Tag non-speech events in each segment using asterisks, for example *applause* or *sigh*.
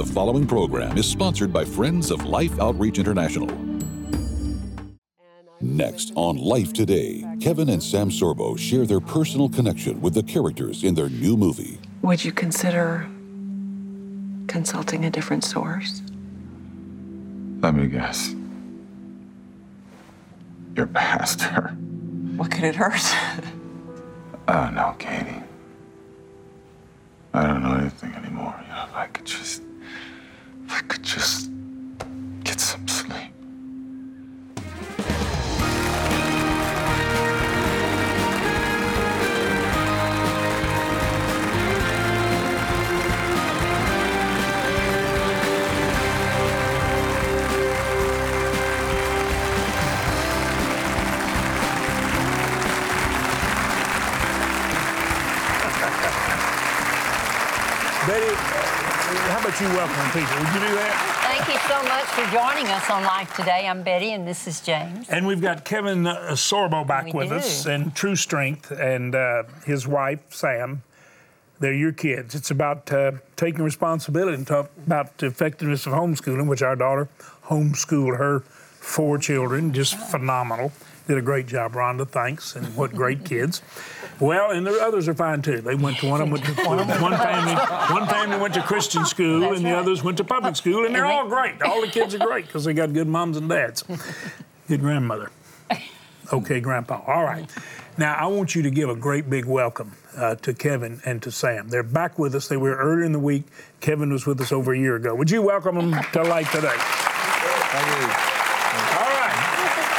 The following program is sponsored by Friends of Life Outreach International. Next on Life Today, Kevin and Sam Sorbo share their personal connection with the characters in their new movie. Would you consider consulting a different source? Let me guess. Your pastor. What could it hurt? *laughs* Oh, no, Katie. I don't know anything anymore. You know, if I could just. I could just get some sleep. Betty, how about you welcome people? Would you do that? Thank you so much for joining us on Life Today. I'm Betty, and this is James. And we've got Kevin uh, Sorbo back We with do. us, and True Strength, and uh, his wife Sam. They're your kids. It's about uh, taking responsibility and talk about the effectiveness of homeschooling, which our daughter homeschooled her four children, just phenomenal. Did a great job, Rhonda. Thanks, and what great kids. Well, and the others are fine too. They went to one of them went to one, one family. One family went to Christian school, That's and the right. others went to public school, and they're all great. All the kids are great because they got good moms and dads. Good grandmother. Okay, Grandpa. All right. Now, I want you to give a great big welcome uh, to Kevin and to Sam. They're back with us. They were earlier in the week. Kevin was with us over a year ago. Would you welcome them to Life Today? Thank you. All right.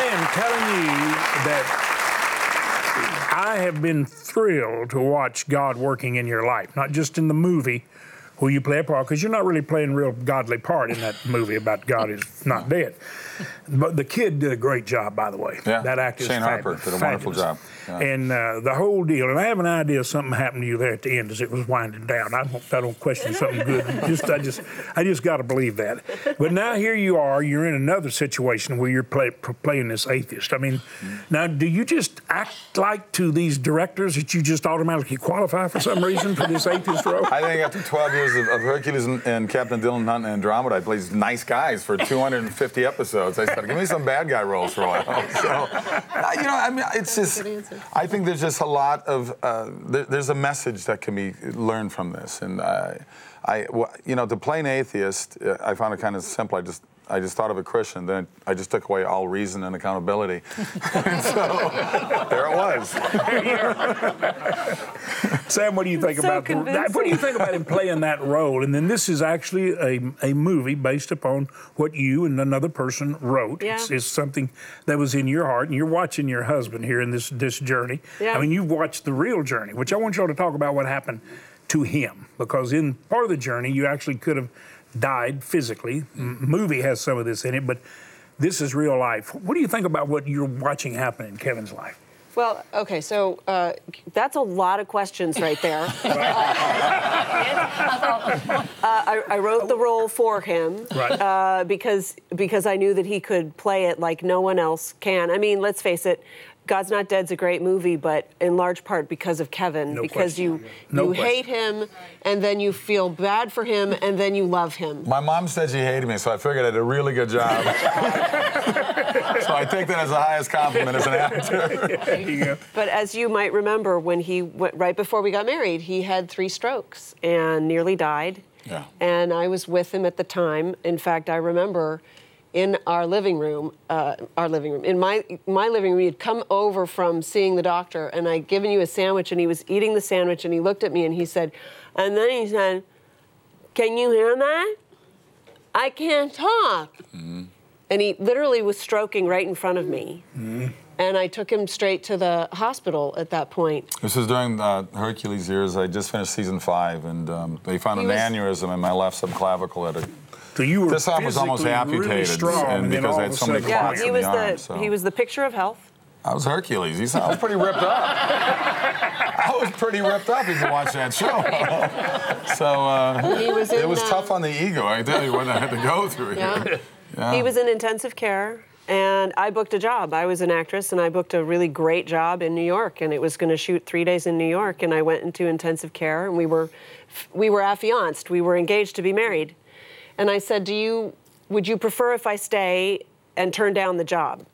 I am telling you that I have been thrilled to watch God working in your life, not just in the movie where you play a part, because you're not really playing a real godly part in that movie about God is not dead. But the kid did a great job, by the way. Yeah, that actor Shane is Harper did a wonderful job. Yeah. And uh, the whole deal, and I have an idea something happened to you there at the end as it was winding down. I don't, I don't question something good. *laughs* Just, I just, I just got to believe that. But now here you are. You're in another situation where you're play, playing this atheist. I mean, now do you just act like to these directors that you just automatically qualify for some reason for this atheist role? I think after 12 years of, of Hercules and, and Captain Dylan Hunt and Andromeda, I played nice guys for 250 episodes. I said, give me some bad guy roles for a while. *laughs* So, you know, I mean, it's just, I think there's just a lot of, uh, there, there's a message that can be learned from this. And uh, I, you know, to play an atheist, uh, I found it kind of simple. I just, I just thought of a Christian, then I just took away all reason and accountability. *laughs* and so there it was. *laughs* Sam, what do you think so about the, convincing. what do you think about him playing that role? And then this is actually a, a movie based upon what you and another person wrote. Yeah. It's, it's something that was in your heart, and you're watching your husband here in this this journey. Yeah. I mean, you've watched the real journey, which I want y'all to talk about what happened to him because in part of the journey you actually could have died physically. M- movie has some of this in it, but this is real life. What do you think about what you're watching happen in Kevin's life? Well, okay, so uh, that's a lot of questions right there. *laughs* *laughs* uh, I, I wrote the role for him Right. uh, because because I knew that he could play it like no one else can. I mean, let's face it. God's Not Dead's a great movie, but in large part because of Kevin, No because question. you No you question. hate him, and then you feel bad for him, and then you love him. My mom said she hated me, so I figured I did a really good job. *laughs* so I take that as the highest compliment as an actor. *laughs* There you go. But as you might remember, when he went, right before we got married, he had three strokes and nearly died. Yeah. And I was with him at the time. In fact, I remember in our living room, uh, our living room, in my my living room, he'd come over from seeing the doctor, and I'd given you a sandwich, and he was eating the sandwich, and he looked at me, and he said, and then he said, "Can you hear that? I can't talk." And he literally was stroking right in front of me. And I took him straight to the hospital at that point. This was during uh, Hercules years. I just finished season five, and um, they found He an was- aneurysm in my left subclavicle. At a, So you were This arm was almost physically really amputated, strong, and and then because I had so many sudden- Yeah, he in was the the so- he was the picture of health. I was Hercules. He's, I was pretty ripped up. *laughs* I was pretty ripped up if you watch that show. *laughs* so uh, was it in, was uh, tough on the ego. I tell you what I had to go through. Yeah. here. *laughs* Yeah. He was in intensive care, and I booked a job. I was an actress, and I booked a really great job in New York, and it was going to shoot three days in New York. And I went into intensive care, and we were, we were affianced. We were engaged to be married. And I said, "Do you, would you prefer if I stay and turn down the job?"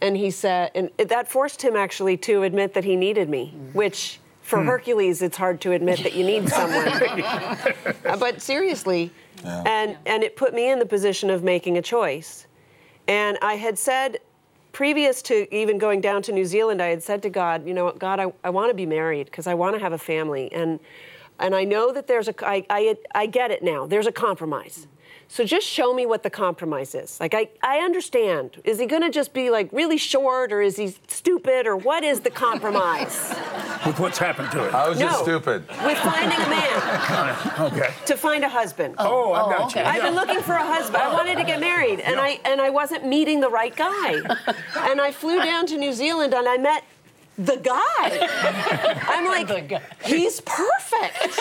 And he said, and that forced him actually to admit that he needed me, which for hmm. Hercules, it's hard to admit that you need someone. *laughs* But seriously, and and it put me in the position of making a choice. And I had said, previous to even going down to New Zealand, I had said to God, you know, God, I, I want to be married because I want to have a family, and and I know that there's a, I, I, I get it now. There's a compromise. So just show me what the compromise is. Like I, I understand. Is he going to just be like really short, or is he stupid, or what is the compromise? *laughs* With what's happened to it. I was just No. stupid. With finding a man *laughs* Okay. to find a husband. Oh, I Oh, got okay. you. I've been looking for a husband. I wanted to get married, and I and I wasn't meeting the right guy. And I flew down to New Zealand, and I met the guy. *laughs* I'm like, guy. he's perfect.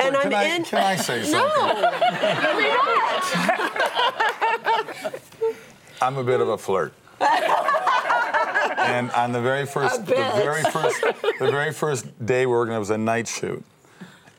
And Can I'm I, in. can I say something? no, you're not. I'm a bit of a flirt. *laughs* and on the very first, the very first, the very first day we were working, it was a night shoot.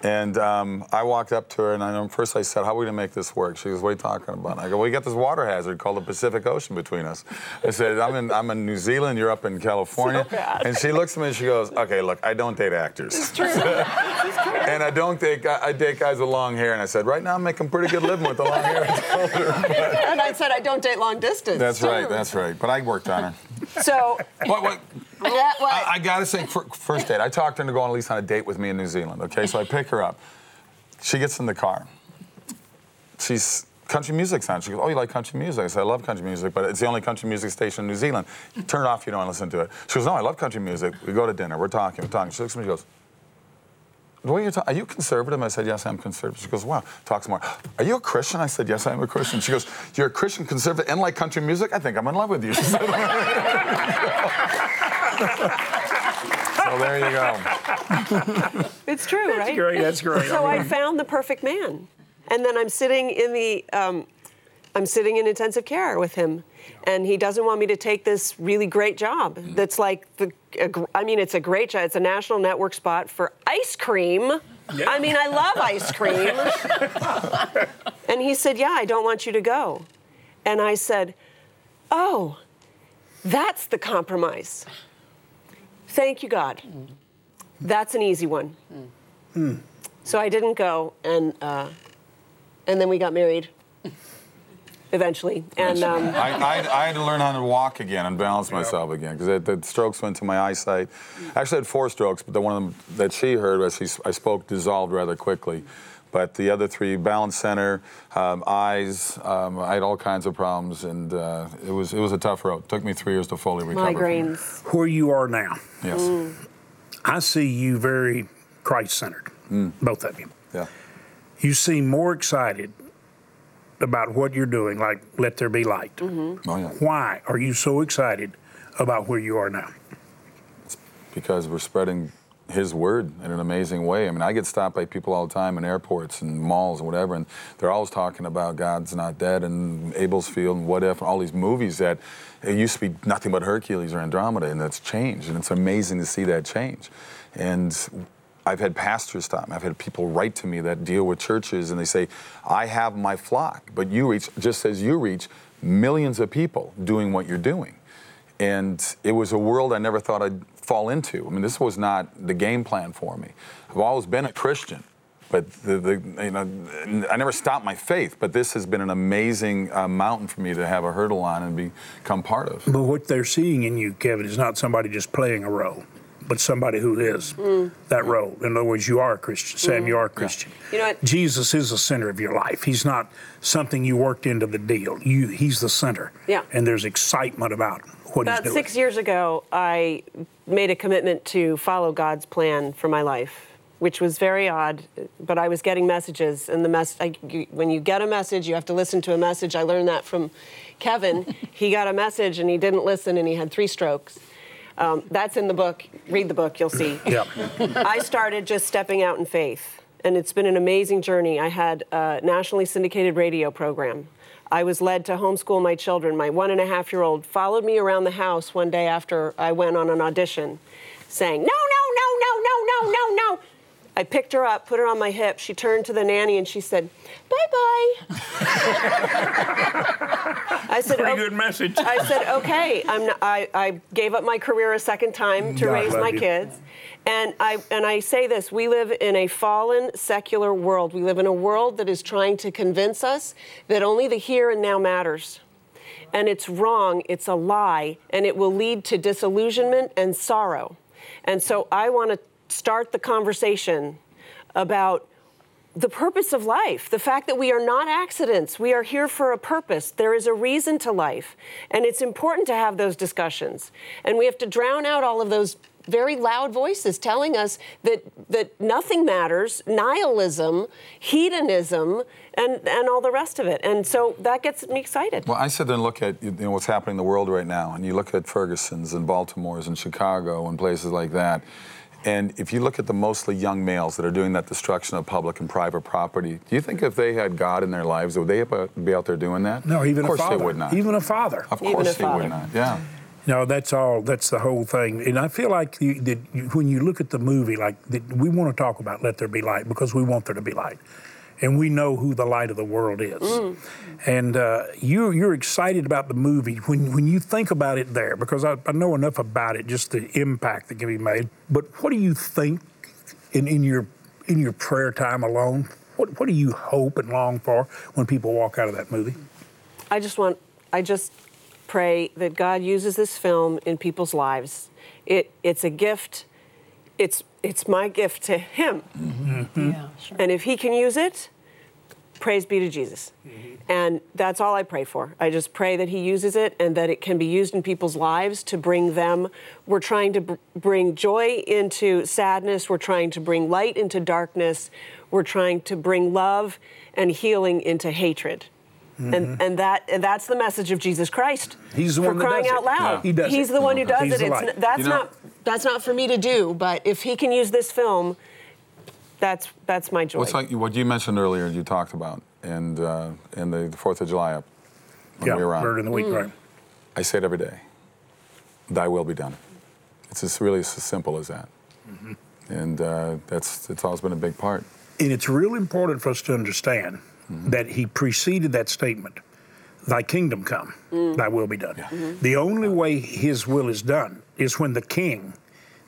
And um, I walked up to her, and I know first I said, "How are we gonna make this work?" She goes, "What are you talking about?" I go, "Well, "We got this water hazard called the Pacific Ocean between us." I said, "I'm in, I'm in New Zealand. You're up in California." So and she looks at me and she goes, "Okay, look, I don't date actors." It's true. and I don't date, gu- I date guys with long hair. And I said, "Right now, I'm making pretty good living with the long hair." I her. And I said I don't date long distance. That's right. That's right. But I worked on her. So What, what, that? I, I gotta say, fir- first date, I talked her into going at least on a date with me in New Zealand. Okay, so I pick her up. She gets in the car. She's country music's on. She goes, "Oh, you like country music?" I said, "I love country music, but it's the only country music station in New Zealand. Turn it off. if You don't want to listen to it." She goes, "No, I love country music." We go to dinner. We're talking. We're talking. She looks at me. She goes. What are you ta- are you conservative? I said, yes, I'm conservative. She goes, wow, talk some more. Are you a Christian? I said, yes, I am a Christian. She goes, you're a Christian conservative and like country music? I think I'm in love with you. *laughs* *laughs* She said. so there you go. it's true, right? Great. That's great. So I found the perfect man, and then I'm sitting in the, um, I'm sitting in intensive care with him, and he doesn't want me to take this really great job. That's like the, I mean, it's a great job. It's a national network spot for ice cream. I mean, I love ice cream. and he said, "Yeah, I don't want you to go," and I said, "Oh, that's the compromise." Thank you, God. That's an easy one. So I didn't go, and uh, and then we got married. Eventually, and um, I, I, I had to learn how to walk again and balance myself again because the strokes went to my eyesight. I actually, I had four strokes, but the one of them that she heard as she, I spoke dissolved rather quickly. But the other three, balance center, um, eyes, um, I had all kinds of problems, and uh, it was it was a tough road. It took me three years to fully recover. migraines. Where you are now, Yes. I see you very Christ centered, both of you. Yeah. You seem more excited about what you're doing, like Let There Be Light. Mm-hmm. Oh yeah. Why are you so excited about where you are now? because we're spreading his word in an amazing way. I mean, I get stopped by people all the time in airports and malls and whatever, and they're always talking about God's not dead and Abel's Field and what if, all these movies that it used to be nothing but Hercules or Andromeda, and that's changed, and it's amazing to see that change. And I've had pastors stop me. I've had people write to me that deal with churches, and they say, "I have my flock, but you reach just as you reach millions of people doing what you're doing." and it was a world I never thought I'd fall into. I mean, this was not the game plan for me. I've always been a Christian, but the, the you know, I never stopped my faith. But this has been an amazing uh, mountain for me to have a hurdle on and become part of. But what they're seeing in you, Kevin, is not somebody just playing a role, but somebody who is that role. In other words, you are a Christian. Sam, mm. you are a Christian. You know what? Jesus is the center of your life. He's not something you worked into the deal. You, he's the center. Yeah. And there's excitement about what About he's doing. six years ago, I made a commitment to follow God's plan for my life, which was very odd. But I was getting messages, and the mess. I, you, when you get a message, you have to listen to a message. I learned that from Kevin. *laughs* he got a message and he didn't listen, and he had three strokes. Um, that's in the book. Read the book, you'll see. Yeah. *laughs* I started just stepping out in faith, and it's been an amazing journey. I had a nationally syndicated radio program. I was led to homeschool my children. My one and a half year old followed me around the house one day after I went on an audition, saying, No, no, no, no, no, no, no, no. I picked her up, put her on my hip. She turned to the nanny and she said, Bye bye. I said, Pretty "Oh." good message. I said, okay. I'm not, I, I gave up my career a second time to God raise my you. kids. And I, and I say this we live in a fallen secular world. We live in a world that is trying to convince us that only the here and now matters. And it's wrong, it's a lie, and it will lead to disillusionment and sorrow. And so I want to start the conversation about the purpose of life, the fact that we are not accidents. We are here for a purpose. There is a reason to life. And it's important to have those discussions. And we have to drown out all of those very loud voices telling us that, that nothing matters, nihilism, hedonism, and, and all the rest of it. And so that gets me excited. Well, I sit there and look at you know what's happening in the world right now, and you look at Ferguson's and Baltimore's and Chicago and places like that. And if you look at the mostly young males that are doing that destruction of public and private property, do you think if they had God in their lives, would they be out there doing that? No, even of course a father. they would not. Even a father. of Even course a they father. would not. Yeah. No, that's all. That's the whole thing. And I feel like you, that you, when you look at the movie, like that we want to talk about "Let There Be Light" because we want there to be light, and we know who the light of the world is. And uh, you, you're excited about the movie when when you think about it there because I, I know enough about it, just the impact that can be made. But what do you think in, in your in your prayer time alone? What what do you hope and long for when people walk out of that movie? I just want, I just pray that God uses this film in people's lives. It, it's a gift. It's, it's my gift to Him. Mm-hmm. Yeah, sure. And if He can use it, praise be to Jesus. Mm-hmm. And that's all I pray for. I just pray that He uses it and that it can be used in people's lives to bring them. We're trying to br- bring joy into sadness, we're trying to bring light into darkness, we're trying to bring love and healing into hatred. And, mm-hmm. and that and that's the message of Jesus Christ. He's the for one that crying does it. out loud. Yeah. He does He's it. the one who does He's it. It's, n- that's You know- not that's not for me to do. But if he can use this film, that's that's my joy. What's like what you mentioned earlier? You talked about and uh, and the Fourth of July up when yeah, we were on. Murder in the Week, Mm. right? I say it every day. Thy will be done. It's just really as simple as that. Mm-hmm. And uh, that's it's always been a big part. And it's real important for us to understand Mm-hmm. that he preceded that statement Thy kingdom come, thy will be done. The only way his will is done is when the king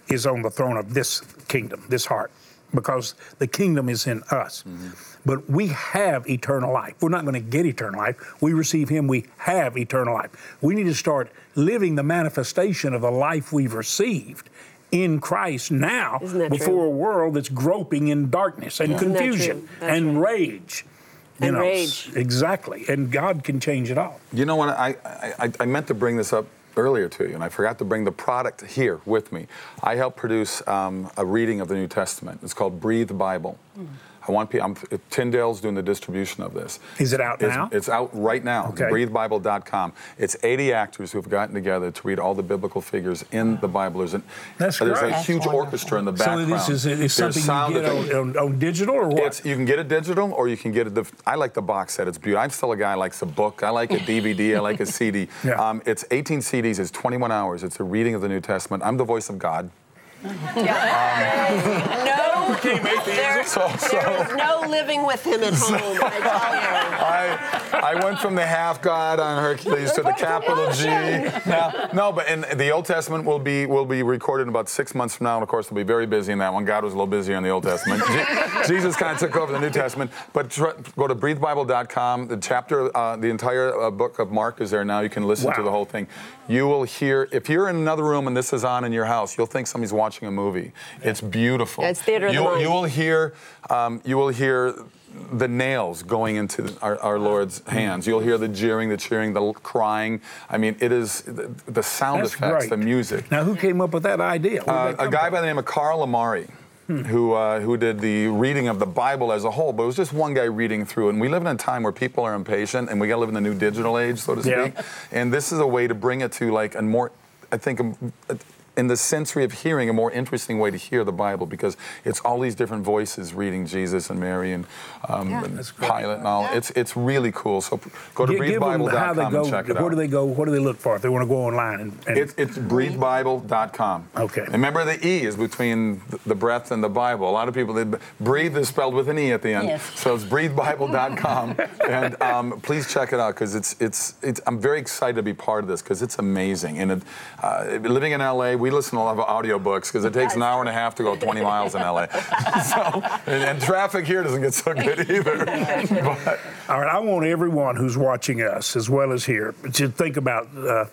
is on the throne of this kingdom, this heart, because the kingdom is in us. Mm-hmm. But we have eternal life. We're not going to get eternal life. We receive him, we have eternal life. We need to start living the manifestation of the life we've received. In Christ now, before true? a world that's groping in darkness and Isn't that true? confusion That's and rage. You And know, rage. Exactly. And God can change it all. You know what? I, I, I meant to bring this up earlier to you, and I forgot to bring the product here with me. I helped produce um, a reading of the New Testament. It's called Breathe Bible. I want people. I'm, Tyndale's doing the distribution of this. Is it out It's- now? It's out right now. Okay. BreatheBible.com. It's 80 actors who have gotten together to read all the biblical figures in the Bible. There's, an, That's there's great. a That's huge wonderful. orchestra in the background. So background. this is, is something sound you get on, on, on digital or what? It's, you can get it digital or you can get it. The, I like the box set. It's beautiful. I'm still a guy who likes a book. I like a *laughs* DVD. I like a CD. Yeah. Um, it's 18 CDs. It's 21 hours. It's a reading of the New Testament. I'm the voice of God. *laughs* no, there, So- so- there is no living with him at home. I tell you. I, I went from the half God on Hercules to the capital G. Now, no, but in the Old Testament will be will be recorded in about six months from now, and of course, we'll be very busy in that one. God was a little busier in the Old Testament. *laughs* Jesus kind of took over the New Testament. But tr- go to breathebible.com. The chapter, uh, the entire uh, book of Mark is there now. You can listen to the whole thing. You will hear if you're in another room and this is on in your house, you'll think somebody's watching a movie. It's beautiful. Yeah, it's theater of you, you will hear um, you will hear the nails going into our, our Lord's hands. You'll hear the jeering, the cheering, the crying. I mean, it is the, the sound That's effects, great. the music. Now, who came up with that idea? Uh, that a guy from? by the name of Carl Amari. Hmm. Who, uh, who did the reading of the Bible as a whole, but it was just one guy reading through. And we live in a time where people are impatient, and we got to live in the new digital age, so to Yeah. speak. And this is a way to bring it to like a more, I think, a- in the sensory of hearing, a more interesting way to hear the Bible because it's all these different voices reading Jesus and Mary and, um, Yeah. and Pilate and all. It's it's really cool. So go to Gi- give them how they breathebible.com and check it where out. do they go? What do they look for if they want to go online? And, and It's, it's breathebible.com. Okay. Remember the E is between the breath and the Bible. A lot of people, they, breathe is spelled with an E at the end. Yes. So it's breathebible.com. *laughs* and um, please check it out because it's, it's, it's, I'm very excited to be part of this because it's amazing. And it, uh, living in LA, we listen to a lot of audiobooks because it takes an hour and a half to go 20 miles in LA. *laughs* so, and, and traffic here doesn't get so good either. *laughs* but, All right, I want everyone who's watching us, as well as here, to think about uh,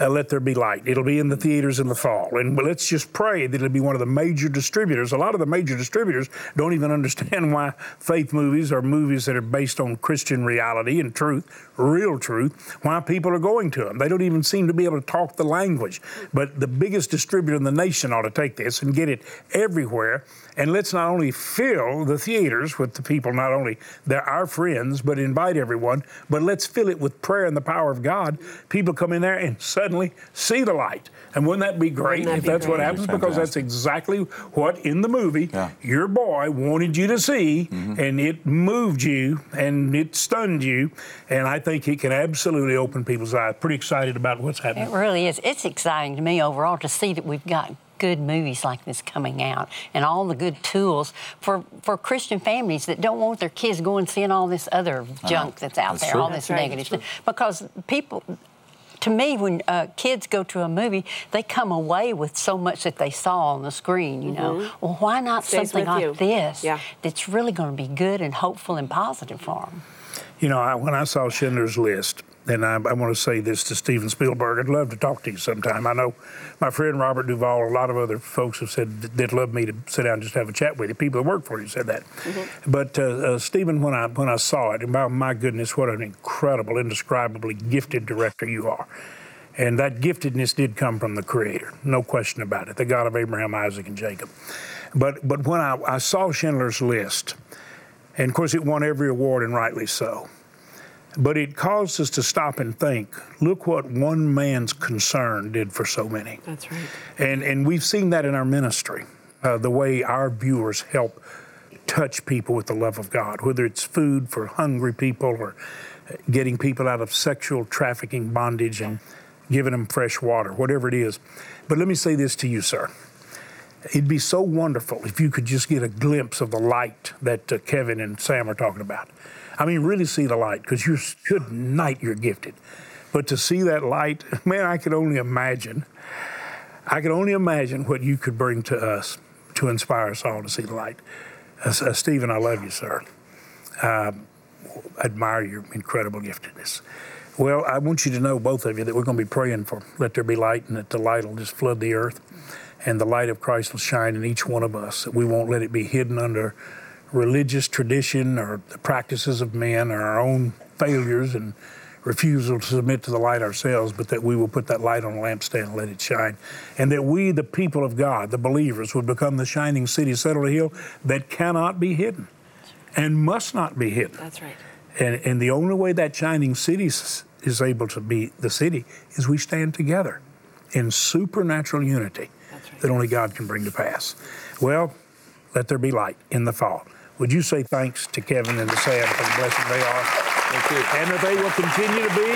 uh, Let There Be Light. It'll be in the theaters in the fall. And let's just pray that it'll be one of the major distributors. A lot of the major distributors don't even understand why faith movies are movies that are based on Christian reality and truth, real truth, why people are going to them. They don't even seem to be able to talk the language. But the biggest distributor in the nation ought to take this and get it everywhere. And let's not only fill the theaters with the people, not only they're our friends, but invite everyone, but let's fill it with prayer and the power of God. People come in there and suddenly see the light. And wouldn't that be great that if be that's what great? happens? Because that's exactly what in the movie Yeah. your boy wanted you to see, Mm-hmm. and it moved you and it stunned you. And I think it can absolutely open people's eyes. Pretty excited about what's happening. It really is. It's exciting to me overall to see that we've got good movies like this coming out and all the good tools for, for Christian families that don't want their kids going seeing all this other junk that's out That's there, true. all That's this right. negative stuff. Because people, to me, when uh, kids go to a movie, they come away with so much that they saw on the screen, you know. Well, why not Mm-hmm. Something like you. this Yeah. that's really going to be good and hopeful and positive for them? You know, I, when I saw Schindler's List, and I, I want to say this to Steven Spielberg, I'd love to talk to you sometime. I know my friend Robert Duvall, a lot of other folks have said they'd love me to sit down and just have a chat with you. People that work for you said that. But uh, uh, Steven, when I when I saw it, my, my goodness, what an incredible, indescribably gifted director you are. And that giftedness did come from the Creator, no question about it, the God of Abraham, Isaac, and Jacob. But but when I, I saw Schindler's List, and of course it won every award, and rightly so. But it caused us to stop and think. Look what one man's concern did for so many. That's right. And, and we've seen that in our ministry, uh, the way our viewers help touch people with the love of God, whether it's food for hungry people or getting people out of sexual trafficking bondage and giving them fresh water, whatever it is. But let me say this to you, sir. It'd be so wonderful if you could just get a glimpse of the light that uh, Kevin and Sam are talking about. I mean, really see the light, because you're good night, you're gifted. But to see that light, *laughs* man, I could only imagine. I could only imagine what you could bring to us to inspire us all to see the light. Uh, uh, Steven, I love you, sir. Um, admire your incredible giftedness. Well, I want you to know, both of you, that we're going to be praying for let there be light and that the light will just flood the earth and the light of Christ will shine in each one of us, that we won't let it be hidden under religious tradition or the practices of men or our own failures and refusal to submit to the light ourselves, but that we will put that light on a lampstand and let it shine. And that we, the people of God, the believers, would become the shining city set on a hill that cannot be hidden and must not be hidden. That's right. And, and the only way that shining city is, able to be the city is we stand together in supernatural unity right. that only God can bring to pass. Well, let there be light in the fall. Would you say thanks to Kevin and to Sam for the blessing they are? Thank you. And that they will continue to be.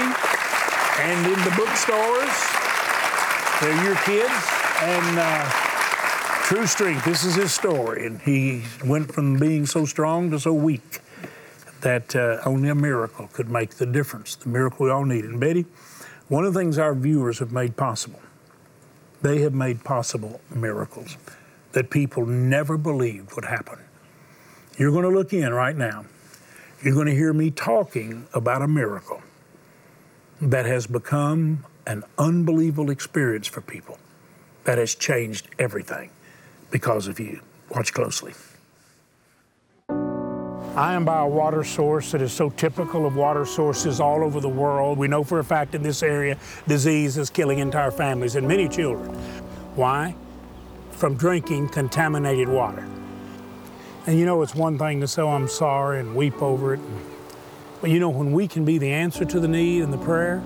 And in the bookstores, they're your kids. And uh, True Strength, this is his story. And he went from being so strong to so weak that uh, only a miracle could make the difference, the miracle we all need. And Betty, one of the things our viewers have made possible, they have made possible miracles that people never believed would happen. You're going to look in right now. You're going to hear me talking about a miracle that has become an unbelievable experience for people that has changed everything because of you. Watch closely. I am by a water source that is so typical of water sources all over the world. We know for a fact in this area, disease is killing entire families and many children. Why? From drinking contaminated water. And you know, it's one thing to say, oh, I'm sorry and weep over it. But you know, when we can be the answer to the need and the prayer,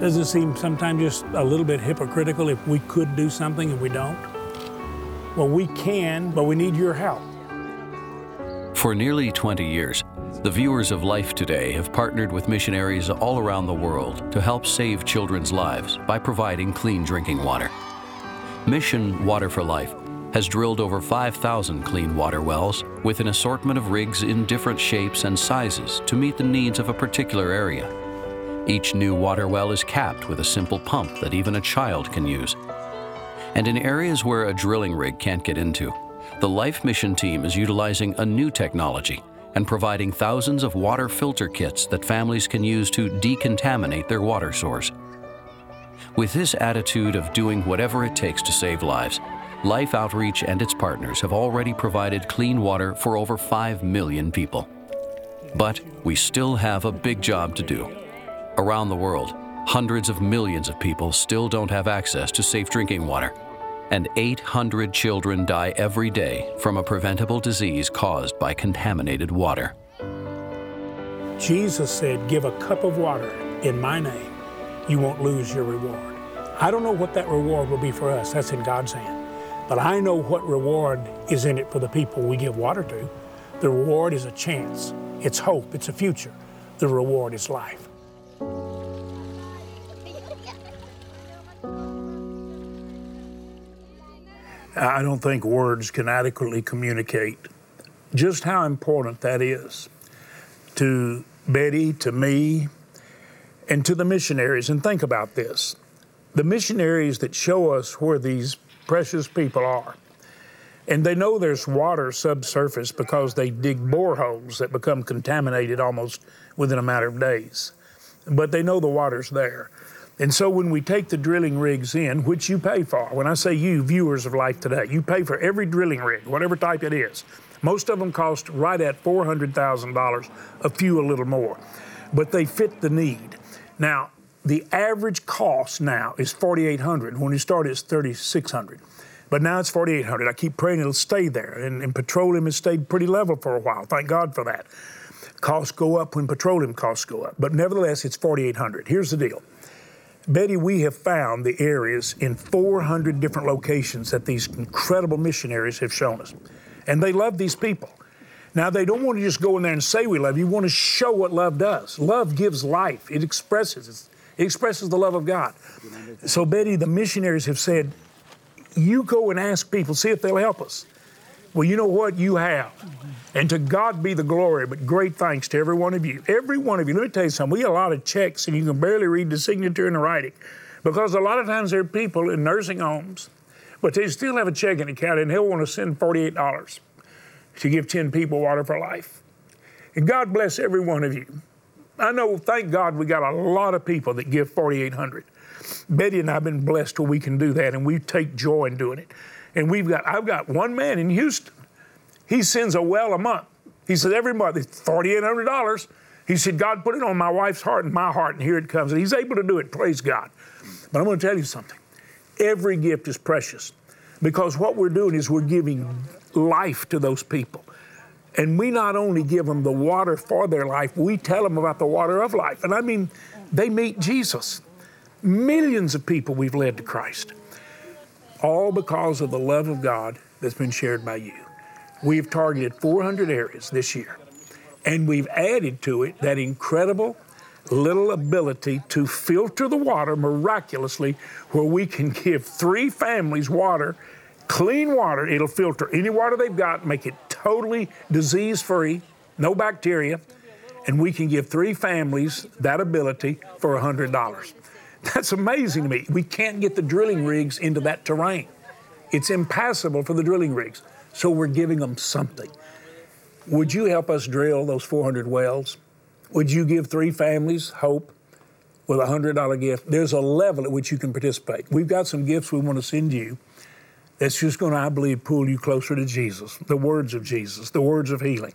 doesn't it seem sometimes just a little bit hypocritical if we could do something and we don't? Well, we can, but we need your help. For nearly 20 years, the viewers of Life Today have partnered with missionaries all around the world to help save children's lives by providing clean drinking water. Mission Water for Life has drilled over 5,000 clean water wells with an assortment of rigs in different shapes and sizes to meet the needs of a particular area. Each new water well is capped with a simple pump that even a child can use. And in areas where a drilling rig can't get into, the Life Mission team is utilizing a new technology and providing thousands of water filter kits that families can use to decontaminate their water source. With this attitude of doing whatever it takes to save lives, Life Outreach and its partners have already provided clean water for over 5 million people. But we still have a big job to do. Around the world, hundreds of millions of people still don't have access to safe drinking water, and 800 children die every day from a preventable disease caused by contaminated water. Jesus said, Give a cup of water in my name, you won't lose your reward. I don't know what that reward will be for us, that's in God's hand. But I know what reward is in it for the people we give water to. The reward is a chance, it's hope, it's a future. The reward is life. I don't think words can adequately communicate just how important that is to Betty, to me, and to the missionaries. And think about this the missionaries that show us where these precious people are. And they know there's water subsurface because they dig boreholes that become contaminated almost within a matter of days. But they know the water's there. And so when we take the drilling rigs in, which you pay for, when I say you, viewers of Life Today, you pay for every drilling rig, whatever type it is. Most of them cost right at $400,000, a few a little more. But they fit the need. Now, the average cost now is 4800 When we started, it's 3600 but now it's 4,800. I keep praying it'll stay there. And, and, petroleum has stayed pretty level for a while. Thank God for that. Costs go up when petroleum costs go up. But nevertheless, it's 4,800. Here's the deal Betty, we have found the areas in 400 different locations that these incredible missionaries have shown us. And they love these people. Now, they don't want to just go in there and say we love you. You want to show what love does. Love gives life, it expresses, it expresses the love of God. So, Betty, the missionaries have said, you go and ask people, see if they'll help us. Well, you know what? You have. And to God be the glory, but great thanks to every one of you. Every one of you. Let me tell you something. We get a lot of checks and you can barely read the signature and the writing. Because a lot of times there are people in nursing homes, but they still have a checking account and they'll want to send $48 to give 10 people water for life. And God bless every one of you. I know, thank God, we got a lot of people that give 4,800. Betty and I have been blessed where we can do that, and we take joy in doing it. And we've got, I've got one man in Houston. He sends a well a month. He said every month it's forty-eight hundred dollars. He said God put it on my wife's heart and my heart, and here it comes. And he's able to do it. Praise God. But I'm going to tell you something. Every gift is precious because what we're doing is we're giving life to those people. And we not only give them the water for their life, we tell them about the water of life. And I mean, they meet Jesus. Millions of people we've led to Christ all because of the love of God that's been shared by you. We've targeted 400 areas this year, and we've added to it that incredible little ability to filter the water miraculously, where we can *laughs* give three families water, clean water. It'll filter any water they've got, make it totally disease free, no bacteria, and we can give three families that ability for $100. That's amazing to me. We can't get the drilling rigs into that terrain. It's impassable for the drilling rigs. So we're giving them something. Would you help us drill those 400 wells? Would you give three families hope with a $100 gift? There's a level at which you can participate. We've got some gifts we want to send you that's just going to, I believe, pull you closer to Jesus, the words of Jesus, the words of healing.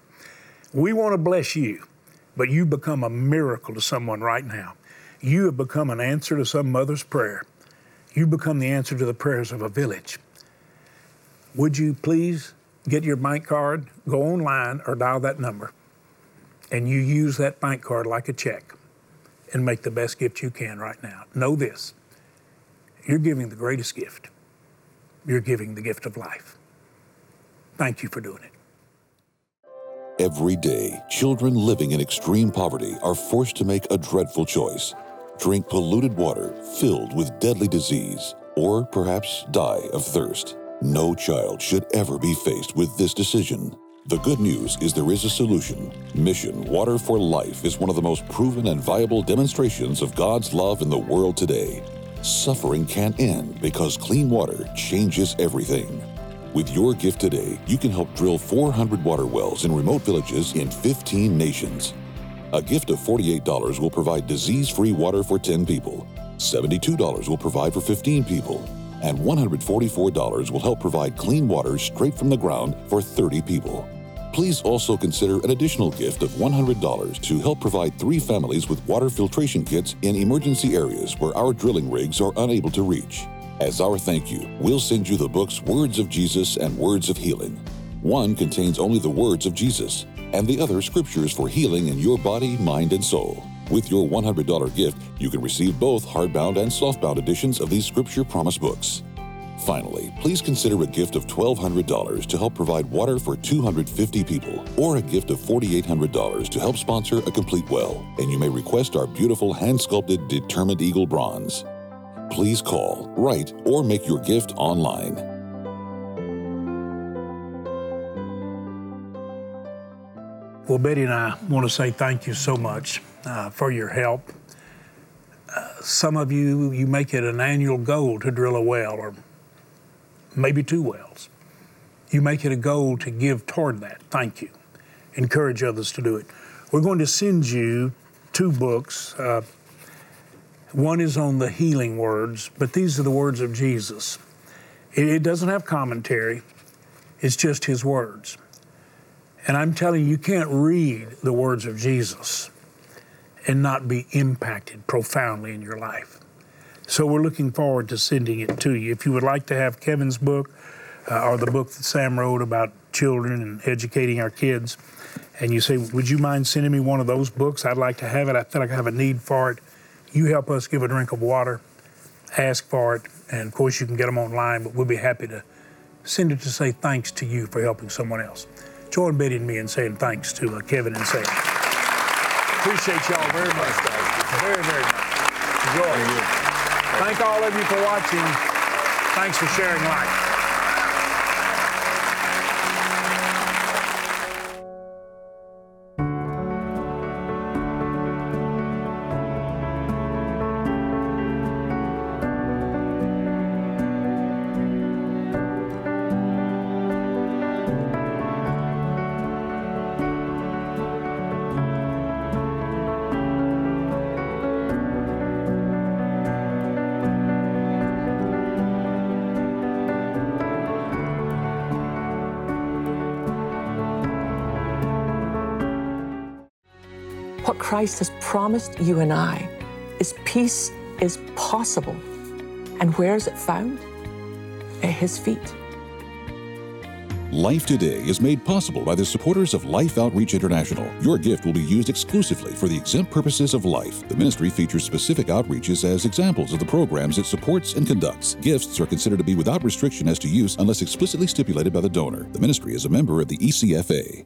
We want to bless you, but you become a miracle to someone right now you have become an answer to some mother's prayer. You become the answer to the prayers of a village. Would you please get your bank card, go online, or dial that number, and you use that bank card like a check? and make the best gift you can right now. Know this you're giving the greatest gift. You're giving the gift of life. Thank you for doing it. Every day, children living in extreme poverty are forced to make a dreadful choice drink polluted water filled with deadly disease, or perhaps die of thirst. No child should ever be faced with this decision. The good news is there is a solution. Mission Water for Life is one of the most proven and viable demonstrations of God's love in the world today. Suffering can't end because clean water changes everything. With your gift today, you can help drill 400 water wells in remote villages in 15 nations. A gift of $48 will provide disease free water for 10 people, $72 will provide for 15 people, and $144 will help provide clean water straight from the ground for 30 people. Please also consider an additional gift of $100 to help provide three families with water filtration kits in emergency areas where our drilling rigs are unable to reach. As our thank you, we'll send you the books Words of Jesus and Words of Healing. One contains only the words of Jesus, and the other scriptures for healing in your body, mind, and soul. With your $100 gift, you can receive both hardbound and softbound editions of these Scripture Promise books. Finally, please consider a gift of $1,200 to help provide water for 250 people, or a gift of $4,800 to help sponsor a complete well, and you may request our beautiful hand sculpted Determined Eagle bronze. Please call, write, or make your gift online. Well, Betty and I want to say thank you so much uh, for your help. Uh, some of you, you make it an annual goal to drill a well or maybe two wells. You make it a goal to give toward that. Thank you. Encourage others to do it. We're going to send you two books. Uh, one is on the healing words, but these are the words of Jesus. It, it doesn't have commentary, it's just his words. And I'm telling you, you can't read the words of Jesus and not be impacted profoundly in your life. So we're looking forward to sending it to you. If you would like to have Kevin's book uh, or the book that Sam wrote about children and educating our kids, and you say, Would you mind sending me one of those books? I'd like to have it. I feel like I have a need for it. You help us give a drink of water, ask for it, and of course you can get them online, but we'll be happy to send it to say thanks to you for helping someone else. Join Betty and me in saying thanks to uh, Kevin and Sam. Appreciate y'all very much, guys. Very, very much. Enjoy. Thank all of you for watching. Thanks for sharing life. Christ has promised you and I is peace is possible. And where is it found? At His feet. Life Today is made possible by the supporters of Life Outreach International. Your gift will be used exclusively for the exempt purposes of life. The ministry features specific outreaches as examples of the programs it supports and conducts. Gifts are considered to be without restriction as to use unless explicitly stipulated by the donor. The ministry is a member of the ECFA.